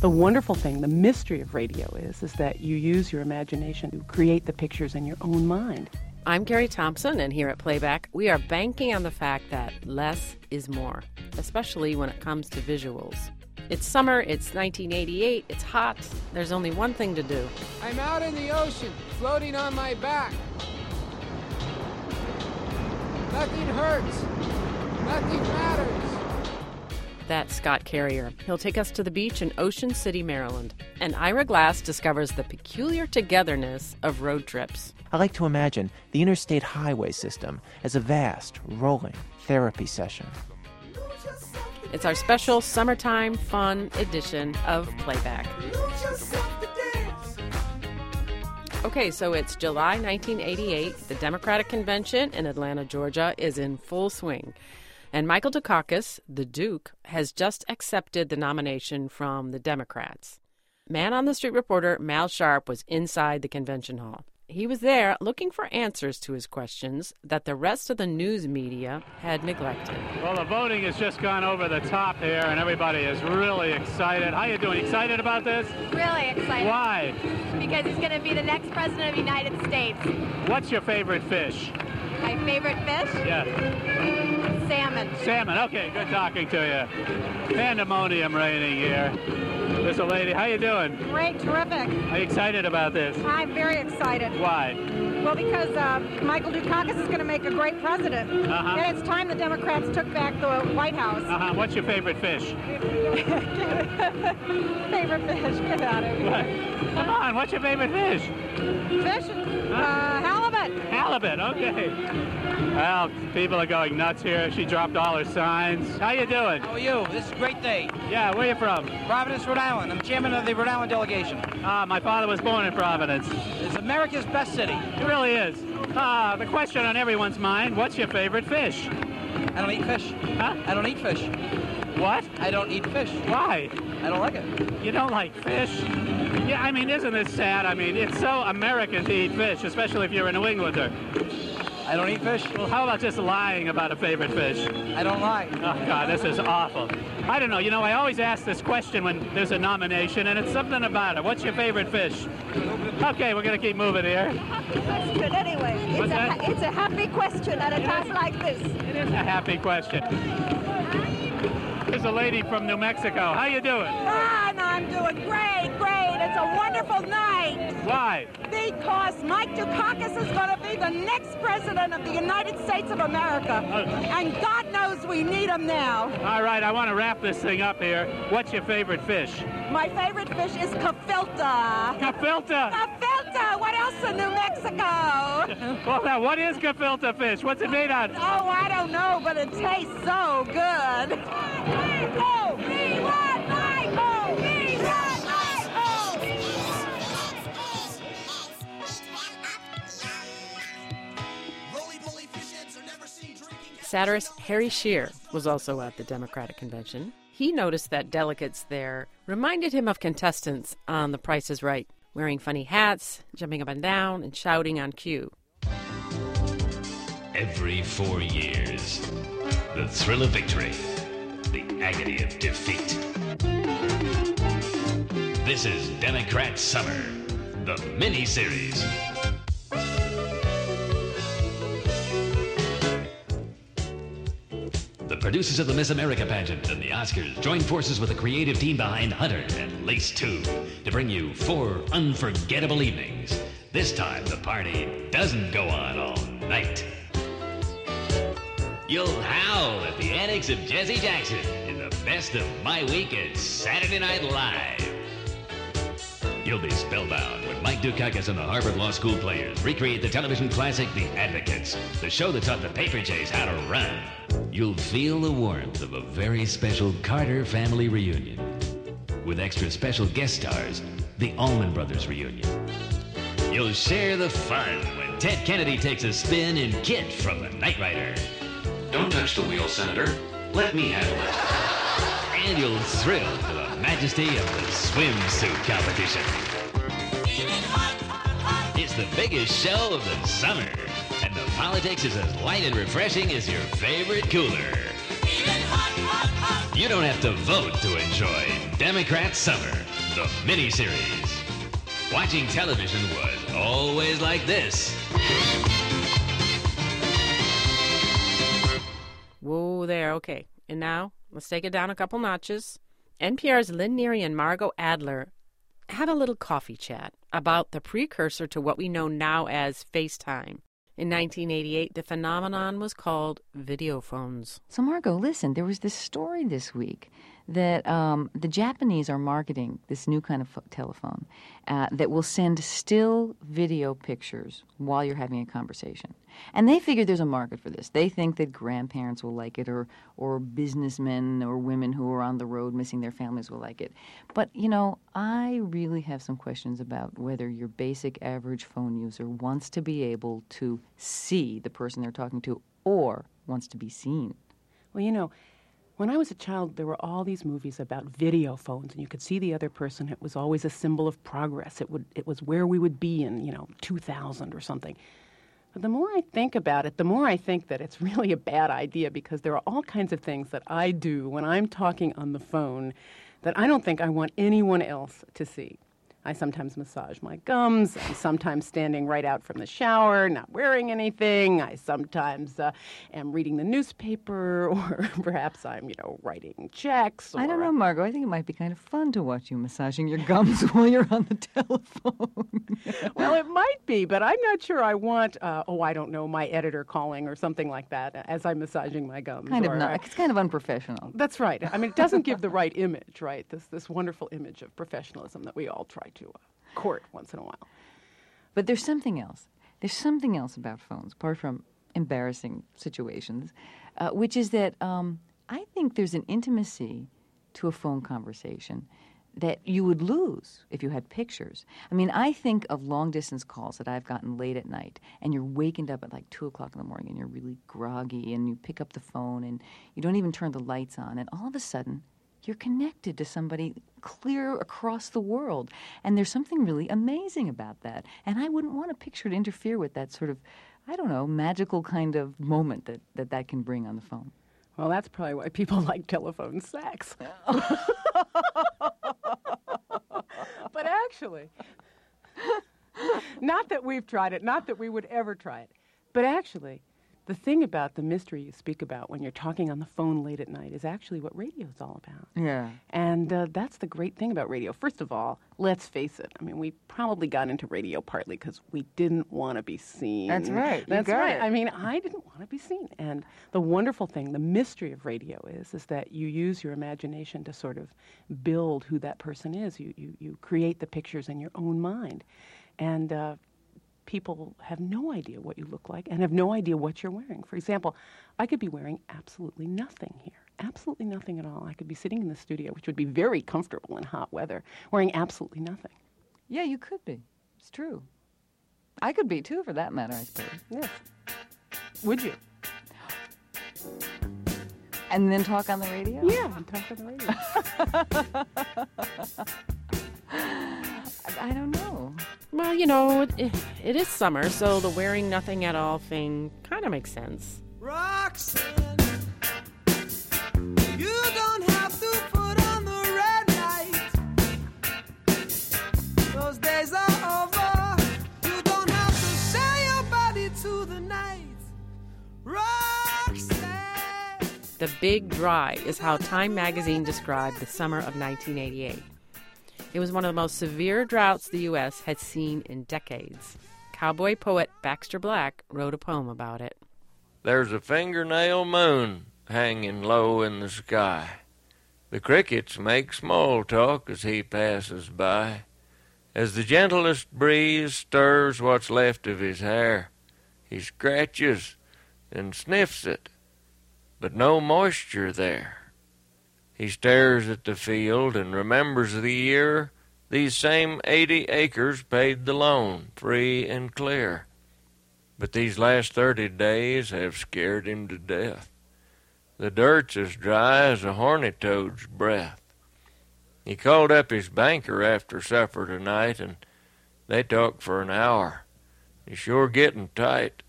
The wonderful thing, the mystery of radio is, is that you use your imagination to create the pictures in your own mind. I'm Carrie Thompson, and here at Playback, we are banking on the fact that less is more, especially when it comes to visuals. It's summer, it's 1988, it's hot, there's only one thing to do. I'm out in the ocean, floating on my back. Nothing hurts, nothing matters. That's Scott Carrier. He'll take us to the beach in Ocean City, Maryland. And Ira Glass discovers the peculiar togetherness of road trips. I like to imagine the interstate highway system as a vast, rolling therapy session. It's our special summertime fun edition of Playback. Okay, so it's July 1988. The Democratic Convention in Atlanta, Georgia is in full swing. And Michael Dukakis, the Duke, has just accepted the nomination from the Democrats. Man on the Street reporter Mal Sharpe was inside the convention hall. He was there looking for answers to his questions that the rest of the news media had neglected. Well, the voting has just gone over the top here, and everybody is really excited. How are you doing? Excited about this? Really excited. Why? Because he's going to be the next president of the United States. What's your favorite fish? My favorite fish? Yes. Salmon. Salmon. Okay, good talking to you. Pandemonium reigning here. There's a lady. How you doing? Great, terrific. Are you excited about this? I'm very excited. Why? Well, because uh, Michael Dukakis is going to make a great president. Uh-huh. And it's time the Democrats took back the White House. Uh-huh. What's your favorite fish? favorite fish? Get out of here. What? Come on, what's your favorite fish? Fish? Uh, halibut. Okay. Well, people are going nuts here. She dropped all her signs. How you doing? How are you? This is a great day. Yeah, where you from? Providence, Rhode Island. I'm chairman of the Rhode Island delegation. Ah, my father was born in Providence. It's America's best city. It really is. Ah, the question on everyone's mind, what's your favorite fish? I don't eat fish. Huh? I don't eat fish. What? I don't eat fish. Why? I don't like it. You don't like fish? Yeah, I mean, isn't this sad? I mean, it's so American to eat fish, especially if you're a New Englander. I don't eat fish. Well, how about just lying about a favorite fish? I don't lie. Oh, God, this is awful. I don't know. You know, I always ask this question when there's a nomination, and it's something about it. What's your favorite fish? Okay, we're going to keep moving here. Question anyway. It's What's a, that? it's a happy question at a time like this. It is a happy question. There's a lady from New Mexico. How you doing? Ah, I'm doing great, It's a wonderful night. Why? Because Mike Dukakis is going to be the next president of the United States of America. Uh. And God knows we need him now. All right, I want to wrap this thing up here. What's your favorite fish? My favorite fish is gefilte. Gefilte. Gefilte! What else in New Mexico? Well, now, what is gefilte fish? What's it made out? of? Oh, I don't know, but it tastes so good. Oh, Satirist Harry Shearer was also at the Democratic convention. He noticed that delegates there reminded him of contestants on The Price is Right, wearing funny hats, jumping up and down, and shouting on cue. Every four years, the thrill of victory, the agony of defeat. This is Democrat Summer, the mini series. Producers of the Miss America pageant and the Oscars join forces with the creative team behind Hunter and Lace 2 to bring you four unforgettable evenings. This time, the party doesn't go on all night. You'll howl at the antics of Jesse Jackson in the best of my week at Saturday Night Live. You'll be spellbound Mike Dukakis and the Harvard Law School players recreate the television classic The Advocates, the show that taught the paper chase how to run. You'll feel the warmth of a very special Carter family reunion. With extra special guest stars, the Allman Brothers reunion. You'll share the fun when Ted Kennedy takes a spin in KITT from The Knight Rider. Don't touch the wheel, Senator. Let me handle it. And you'll thrill to the majesty of the swimsuit competition. The biggest show of the summer, and the politics is as light and refreshing as your favorite cooler. Hot, hot, hot. You don't have to vote to enjoy Democrat Summer, the miniseries. Watching television was always like this. Whoa there, okay. And now, let's take it down a couple notches. NPR's Lynn Neary and Margot Adler had a little coffee chat about the precursor to what we know now as FaceTime. In 1988, the phenomenon was called video phones. So, Margot, listen, there was this story this week that um, the Japanese are marketing this new kind of telephone uh, that will send still video pictures while you're having a conversation. And they figure there's a market for this. They think that grandparents will like it, or, or businessmen or women who are on the road missing their families will like it. But, you know, I really have some questions about whether your basic average phone user wants to be able to see the person they're talking to or wants to be seen. Well, you know, when I was a child, there were all these movies about video phones, and you could see the other person. It was always a symbol of progress. It would, it was where we would be in, you know, 2000 or something. But the more I think about it, the more I think that it's really a bad idea because there are all kinds of things that I do when I'm talking on the phone that I don't think I want anyone else to see. I sometimes massage my gums. I'm sometimes standing right out from the shower, not wearing anything. I sometimes uh, am reading the newspaper, or perhaps I'm, you know, writing checks. Or, I don't know, Margot. I think it might be kind of fun to watch you massaging your gums while you're on the telephone. well, it might be, but I'm not sure I want, uh, oh, I don't know, my editor calling or something like that as I'm massaging my gums. kind of not. uh, It's kind of unprofessional. That's right. I mean, it doesn't give the right image, right? This this wonderful image of professionalism that we all try to uh, court once in a while. But there's something else. There's something else about phones, apart from embarrassing situations, uh, which is that um, I think there's an intimacy to a phone conversation that you would lose if you had pictures. I mean, I think of long distance calls that I've gotten late at night, and you're wakened up at like two o'clock in the morning, and you're really groggy, and you pick up the phone, and you don't even turn the lights on, and all of a sudden, you're connected to somebody clear across the world. And there's something really amazing about that. And I wouldn't want a picture to interfere with that sort of, I don't know, magical kind of moment that that, that can bring on the phone. Well, that's probably why people like telephone sex. but actually, not that we've tried it, not that we would ever try it, but actually, the thing about the mystery you speak about when you're talking on the phone late at night is actually what radio is all about. Yeah. And uh, that's the great thing about radio. First of all, let's face it. I mean, we probably got into radio partly because we didn't want to be seen. That's right. That's right. it. I mean, I didn't want to be seen. And the wonderful thing, the mystery of radio is, is that you use your imagination to sort of build who that person is. You you, you create the pictures in your own mind, and. Uh, people have no idea what you look like and have no idea what you're wearing. For example, I could be wearing absolutely nothing here. Absolutely nothing at all. I could be sitting in the studio, which would be very comfortable in hot weather, wearing absolutely nothing. Yeah, you could be. It's true. I could be too, for that matter, I suppose. Yes. Would you? And then talk on the radio? Yeah, I'm talking on the radio. I don't know. Well, you know, it, it is summer, so the wearing nothing at all thing kind of makes sense. Roxanne, you don't have to put on the red light. Those days are over. You don't have to sell your body to the night. Roxanne. The Big Dry is how Time magazine described the summer of 1988. It was one of the most severe droughts the U.S. had seen in decades. Cowboy poet Baxter Black wrote a poem about it. There's a fingernail moon hanging low in the sky. The crickets make small talk as he passes by. As the gentlest breeze stirs what's left of his hair, he scratches and sniffs it, but no moisture there. He stares at the field and remembers the year these same eighty acres paid the loan, free and clear. But these last thirty days have scared him to death. The dirt's as dry as a horny toad's breath. He called up his banker after supper tonight, and they talked for an hour. He's sure getting tight.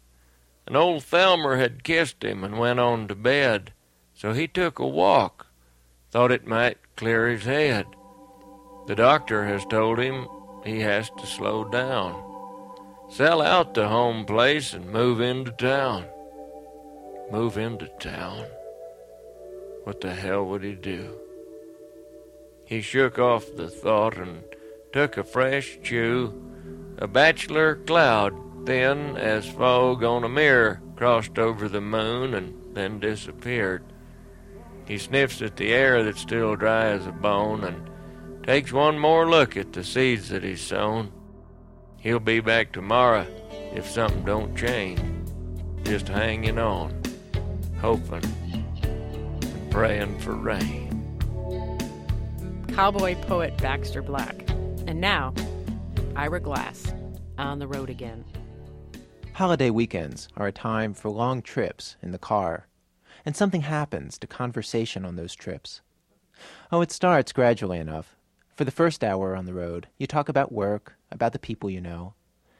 An old Thelmer had kissed him and went on to bed, so he took a walk. Thought it might clear his head. The doctor has told him he has to slow down. Sell out the home place and move into town. Move into town? What the hell would he do? He shook off the thought and took a fresh chew. A bachelor cloud, thin as fog on a mirror, crossed over the moon and then disappeared. He sniffs at the air that's still dry as a bone and takes one more look at the seeds that he's sown. He'll be back tomorrow if something don't change. Just hanging on, hoping, and praying for rain. Cowboy poet Baxter Black. And now, Ira Glass on the road again. Holiday weekends are a time for long trips in the car, and something happens to conversation on those trips. Oh, it starts gradually enough. For the first hour on the road, you talk about work, about the people you know.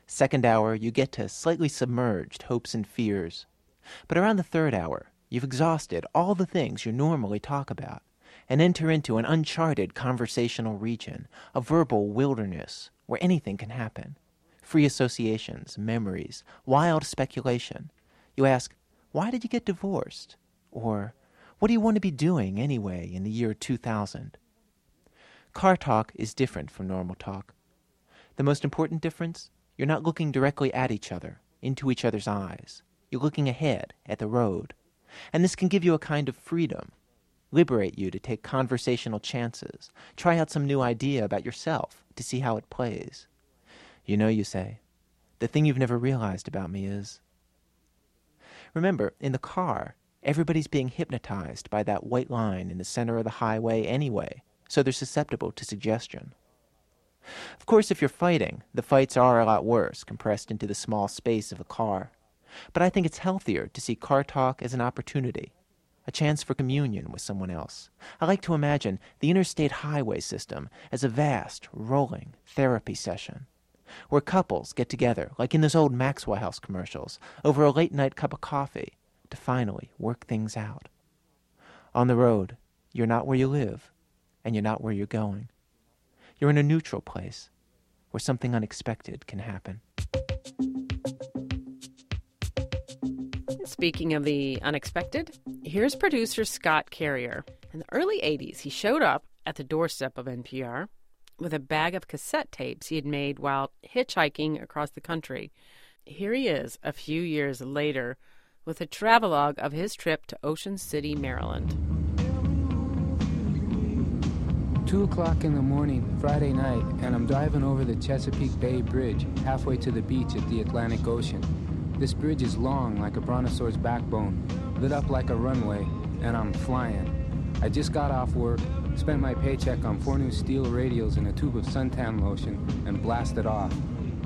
Second hour, you get to slightly submerged hopes and fears. But around the third hour, you've exhausted all the things you normally talk about and enter into an uncharted conversational region, a verbal wilderness where anything can happen. Free associations, memories, wild speculation. You ask, why did you get divorced? Or, what do you want to be doing anyway in the year 2000? Car talk is different from normal talk. The most important difference? You're not looking directly at each other, into each other's eyes. You're looking ahead, at the road. And this can give you a kind of freedom, liberate you to take conversational chances, try out some new idea about yourself to see how it plays. You know, you say, the thing you've never realized about me is. Remember, in the car, everybody's being hypnotized by that white line in the center of the highway anyway, so they're susceptible to suggestion. Of course, if you're fighting, the fights are a lot worse compressed into the small space of a car. But I think it's healthier to see car talk as an opportunity, a chance for communion with someone else. I like to imagine the interstate highway system as a vast, rolling therapy session, where couples get together, like in those old Maxwell House commercials, over a late night cup of coffee to finally work things out. On the road, you're not where you live, and you're not where you're going. You're in a neutral place where something unexpected can happen. Speaking of the unexpected, here's producer Scott Carrier. In the early 80s, he showed up at the doorstep of NPR with a bag of cassette tapes he had made while hitchhiking across the country. Here he is a few years later with a travelogue of his trip to Ocean City, Maryland. Two o'clock in the morning, Friday night, and I'm driving over the Chesapeake Bay Bridge, halfway to the beach at the Atlantic Ocean. This bridge is long like a brontosaur's backbone, lit up like a runway, and I'm flying. I just got off work, spent my paycheck on four new steel radials and a tube of suntan lotion, and blasted off.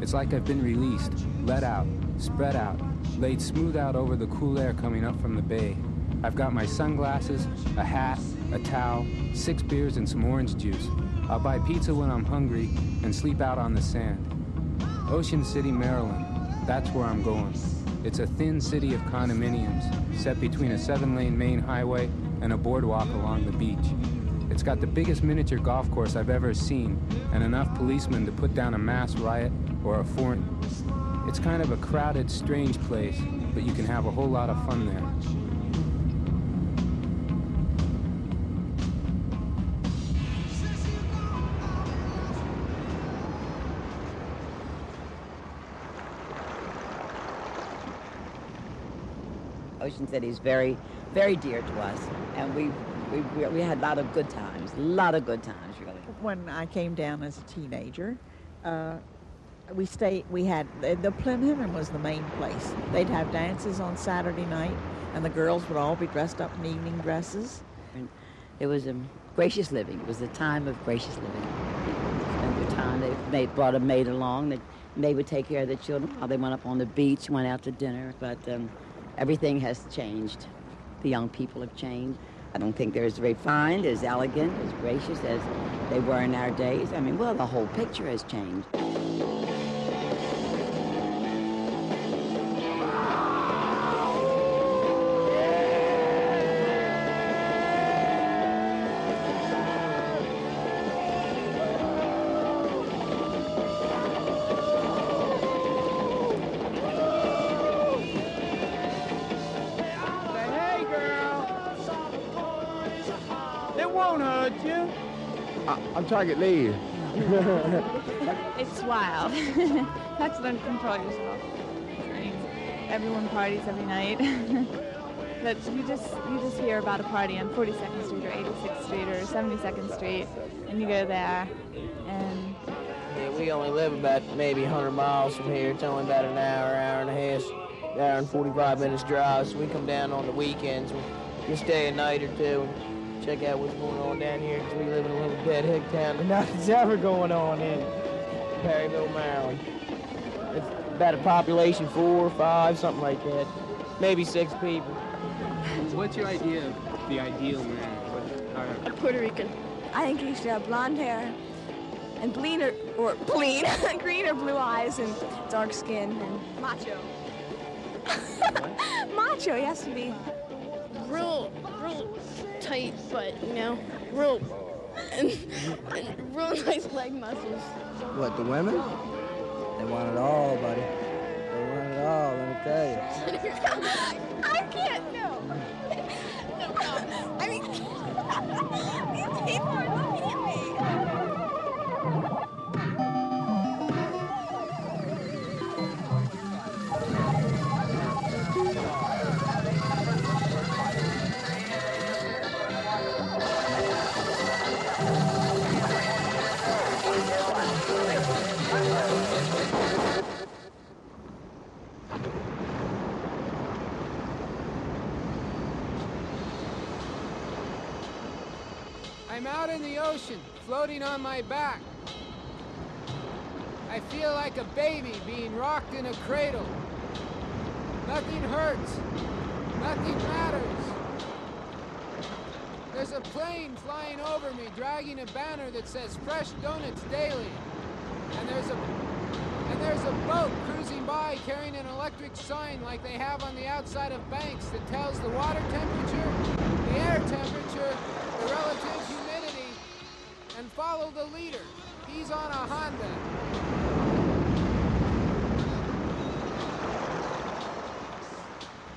It's like I've been released, let out, spread out, laid smooth out over the cool air coming up from the bay. I've got my sunglasses, a hat, a towel, six beers, and some orange juice. I'll buy pizza when I'm hungry and sleep out on the sand. Ocean City, Maryland. That's where I'm going. It's a thin city of condominiums set between a seven lane main highway and a boardwalk along the beach. It's got the biggest miniature golf course I've ever seen and enough policemen to put down a mass riot or a fort. It's kind of a crowded, strange place, but you can have a whole lot of fun there. Ocean City is very, very dear to us, and we we, we, we had a lot of good times, a lot of good times, really. When I came down as a teenager, uh, we stayed. We had the, the was the main place. They'd have dances on Saturday night, and the girls would all be dressed up in evening dresses. And it was a gracious living. It was a time of gracious living. Spent their time. They made, brought a maid along. They, they would take care of the children while they went up on the beach, went out to dinner. But um, everything has changed. The young people have changed. I don't think they're as refined, as elegant, as gracious as they were in our days. I mean, well, the whole picture has changed. I, I'm Target lead. it's wild. Have to learn to control yourself. I mean, everyone parties every night. but you just you just hear about a party on 42nd Street or 86th Street or 72nd Street, and you go there, and Yeah, we only live about maybe 100 miles from here. It's only about an hour, hour and a half, hour and 45 minutes drive. So we come down on the weekends. We can stay a night or two and check out what's going on down here because we live in a little dead hick town and nothing's ever going on in Perryville, Maryland. It's about a population four or five, something like that. Maybe six people. What's your idea of the ideal man? What, A Puerto Rican. I think he should have blonde hair and blean or, or blean, green or blue eyes and dark skin and macho. macho, he has to be. real, real tight, but you know, real and, and real nice leg muscles. What, the women? They want it all, buddy. They want it all, let me tell you. I can't, no. No. I mean, these people are out in the ocean, floating on my back. I feel like a baby being rocked in a cradle. Nothing hurts. Nothing matters. There's a plane flying over me, dragging a banner that says Fresh Donuts Daily. And there's a and there's a boat cruising by carrying an electric sign like they have on the outside of banks that tells the water temperature, the air temperature, follow the leader. He's on a Honda.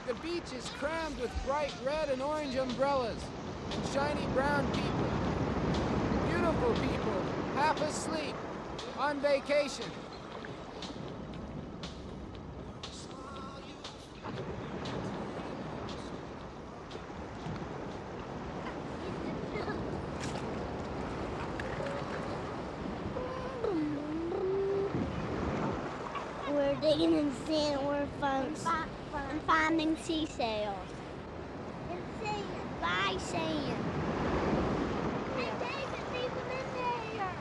The beach is crammed with bright red and orange umbrellas and shiny brown people. Beautiful people, half asleep, on vacation. We're digging in sand. We're fun, fun finding seashells. And sand. By sand. Hey, David, people in there.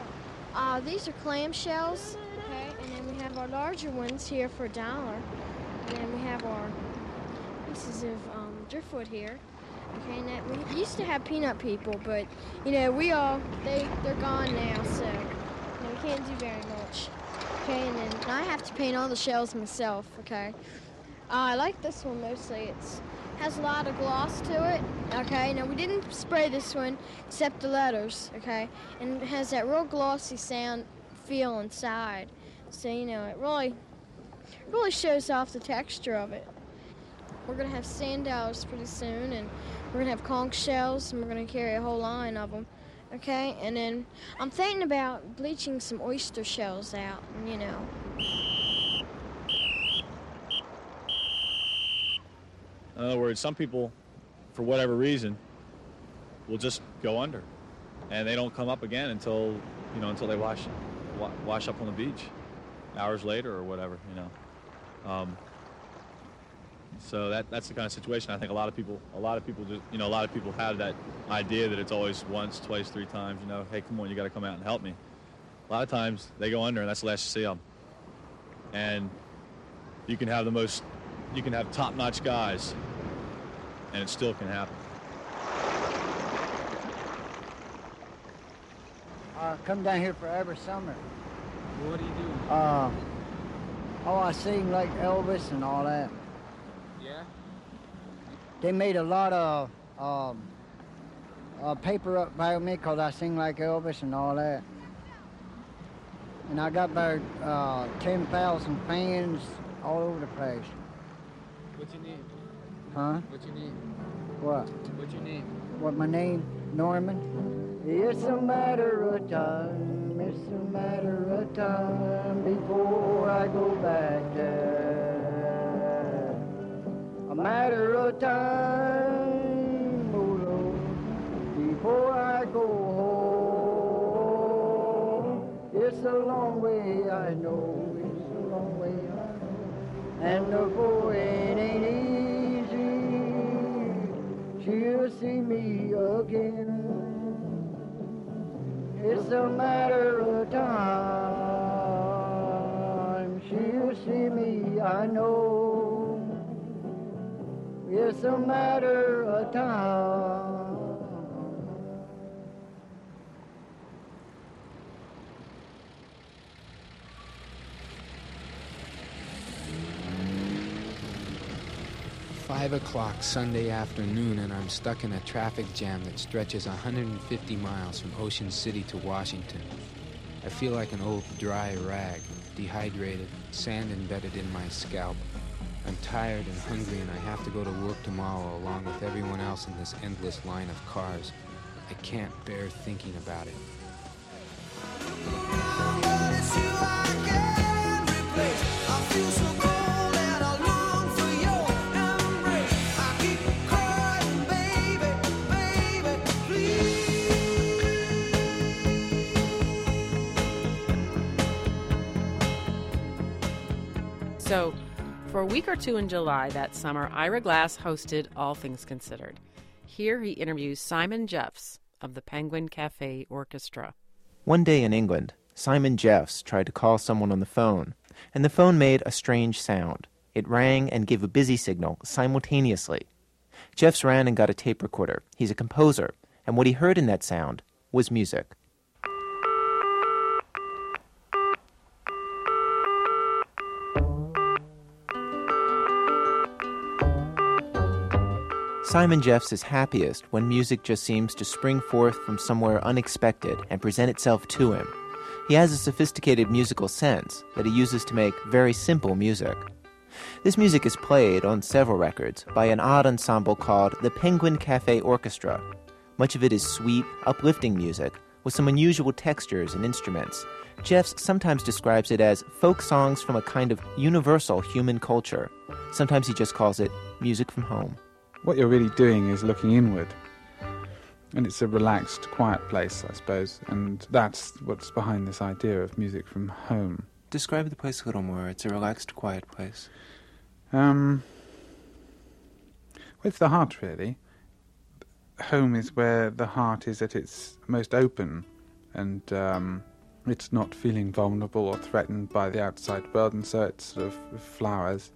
Uh, these are clam shells, okay, and then we have our larger ones here for a dollar. And then we have our pieces of um, driftwood here. Okay, and that we used to have peanut people, but you know we all they they're gone now, so you know, we can't do very much. Okay, and then I have to paint all the shells myself. Okay, uh, I like this one mostly. It's has a lot of gloss to it. Okay, now we didn't spray this one except the letters. Okay, and it has that real glossy sound feel inside. So you know it really really shows off the texture of it. We're gonna have sand dollars pretty soon, and we're gonna have conch shells, and we're gonna carry a whole line of them. Okay, and then I'm thinking about bleaching some oyster shells out, you know. In other words, some people, for whatever reason, will just go under, and they don't come up again until you know until they wash wash up on the beach, hours later or whatever. You know. Um, so that that's the kind of situation. I think a lot of people, a lot of people just, you know, a lot of people have that idea that it's always once, twice, three times. You know, hey, come on, you got to come out and help me. A lot of times they go under, and that's the last you see them. And you can have the most, you can have top-notch guys, and it still can happen. I come down here for every summer. What do you do? Uh, oh, I sing like Elvis and all that. Yeah? They made a lot of um, uh, paper up by me because I sing like Elvis and all that. And I got about uh, 10,000 fans all over the place. What's your name? Huh? What's your name? What? What's your name? What, my name? Norman? It's a matter of time, it's a matter of time before I go back there. A matter of time, oh Lord, before I go home. It's a long way, I know, it's a long way, I know. And the going ain't easy. She'll see me again. It's a matter of time. She'll see me, I know. It's a matter of time. Five o'clock Sunday afternoon, and I'm stuck in a traffic jam that stretches 150 miles from Ocean City to Washington. I feel like an old dry rag, dehydrated, sand embedded in my scalp. I'm tired and hungry, and I have to go to work tomorrow along with everyone else in this endless line of cars. I can't bear thinking about it. So, a week or two in July that summer, Ira Glass hosted All Things Considered. Here he interviews Simon Jeffes of the Penguin Cafe Orchestra. One day in England, Simon Jeffes tried to call someone on the phone, and the phone made a strange sound. It rang and gave a busy signal simultaneously. Jeffes ran and got a tape recorder. He's a composer, and what he heard in that sound was music. Simon Jeffes is happiest when music just seems to spring forth from somewhere unexpected and present itself to him. He has a sophisticated musical sense that he uses to make very simple music. This music is played on several records by an odd ensemble called the Penguin Cafe Orchestra. Much of it is sweet, uplifting music with some unusual textures and instruments. Jeffes sometimes describes it as folk songs from a kind of universal human culture. Sometimes he just calls it music from home. What you're really doing is looking inward. And it's a relaxed, quiet place, I suppose. And that's what's behind this idea of music from home. Describe the place a little more. It's a relaxed, quiet place. Um, with the heart, really. Home is where the heart is at its most open, and um, it's not feeling vulnerable or threatened by the outside world, and so it sort of flowers.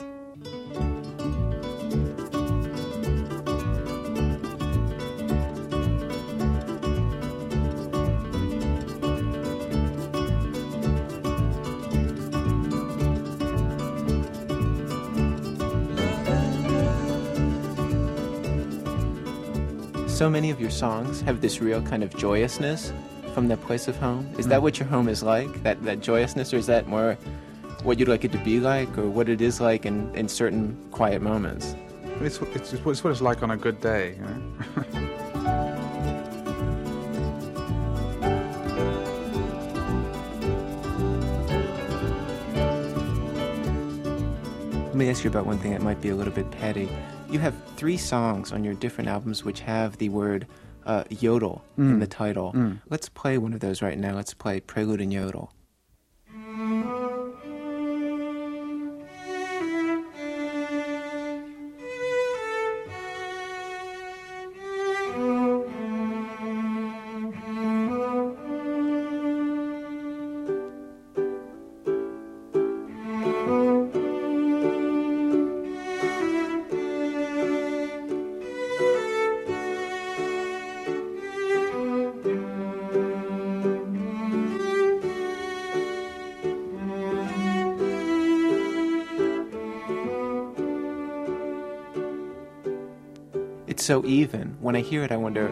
So many of your songs have this real kind of joyousness from that place of home. Is that mm. what your home is like? That that joyousness, or is that more what you'd like it to be like, or what it is like in, in certain quiet moments? It's, it's, it's what it's like on a good day, you know? Let me ask you about one thing that might be a little bit petty. You have three songs on your different albums which have the word uh, yodel in Mm. the title. Mm. Let's play one of those right now. Let's play Prelude and Yodel. So even. When I hear it, I wonder,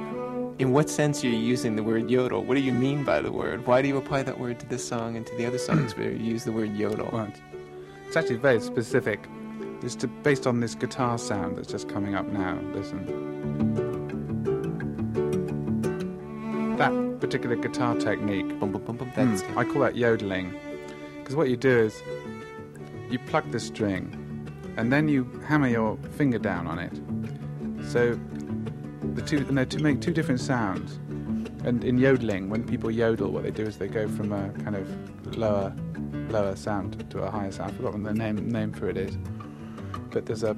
in what sense you're using the word yodel? What do you mean by the word? Why do you apply that word to this song and to the other songs where you use the word yodel? Right. It's actually very specific. It's to, based on this guitar sound that's just coming up now. Listen. that particular guitar technique. Boom, boom, boom, boom. That's Mm, I call that yodeling. Because what you do is you pluck the string and then you hammer your finger down on it. So the two, no, to make two different sounds. And in yodeling, when people yodel, what they do is they go from a kind of lower, lower sound to a higher sound. I've forgotten the name name for it is, but there's a,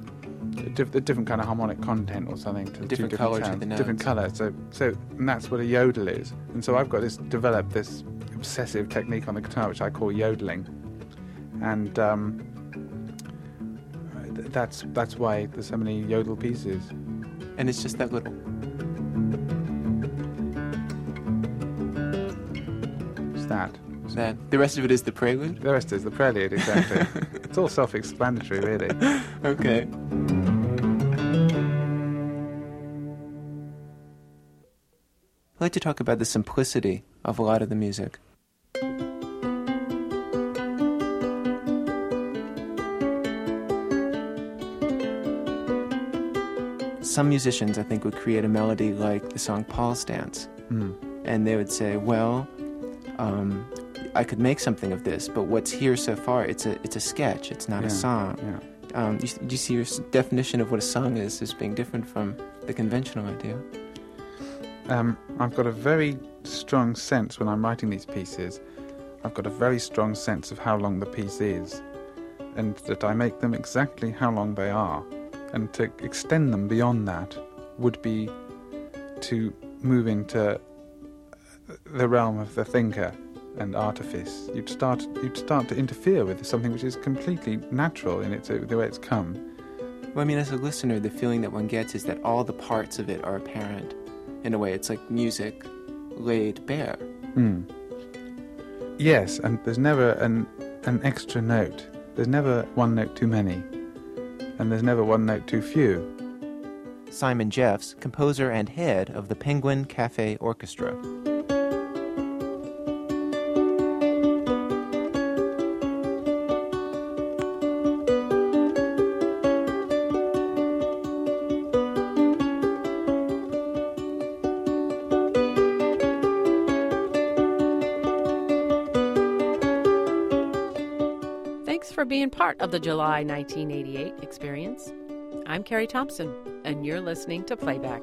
a, diff, a different kind of harmonic content or something to the two Different different colour sounds. different colour. So, so and that's what a yodel is. And so I've got this developed this obsessive technique on the guitar which I call yodeling, and um, that's that's why there's so many yodel pieces. And it's just that little. It's that. That. The rest of it is the prelude? The rest is the prelude, exactly. it's all self-explanatory, really. Okay. I'd like to talk about the simplicity of a lot of the music. Some musicians, I think, would create a melody like the song Paul's Dance. Mm. And they would say, well, um, I could make something of this, but what's here so far, it's a, it's a sketch, it's not Yeah, a song. yeah. Um, you, do you see your definition of what a song is as being different from the conventional idea? Um, I've got a very strong sense when I'm writing these pieces. I've got a very strong sense of how long the piece is, and that I make them exactly how long they are. And to extend them beyond that would be to move into the realm of the thinker and artifice. You'd start, you'd start to interfere with something which is completely natural in its the way it's come. Well, I mean, as a listener, the feeling that one gets is that all the parts of it are apparent. In a way, it's like music laid bare. Mm. Yes, and there's never an an extra note. There's never one note too many, and there's never one note too few. Simon Jeffes, composer and head of the Penguin Cafe Orchestra. Part of the July 1988 experience. I'm Carrie Thompson, and you're listening to Playback.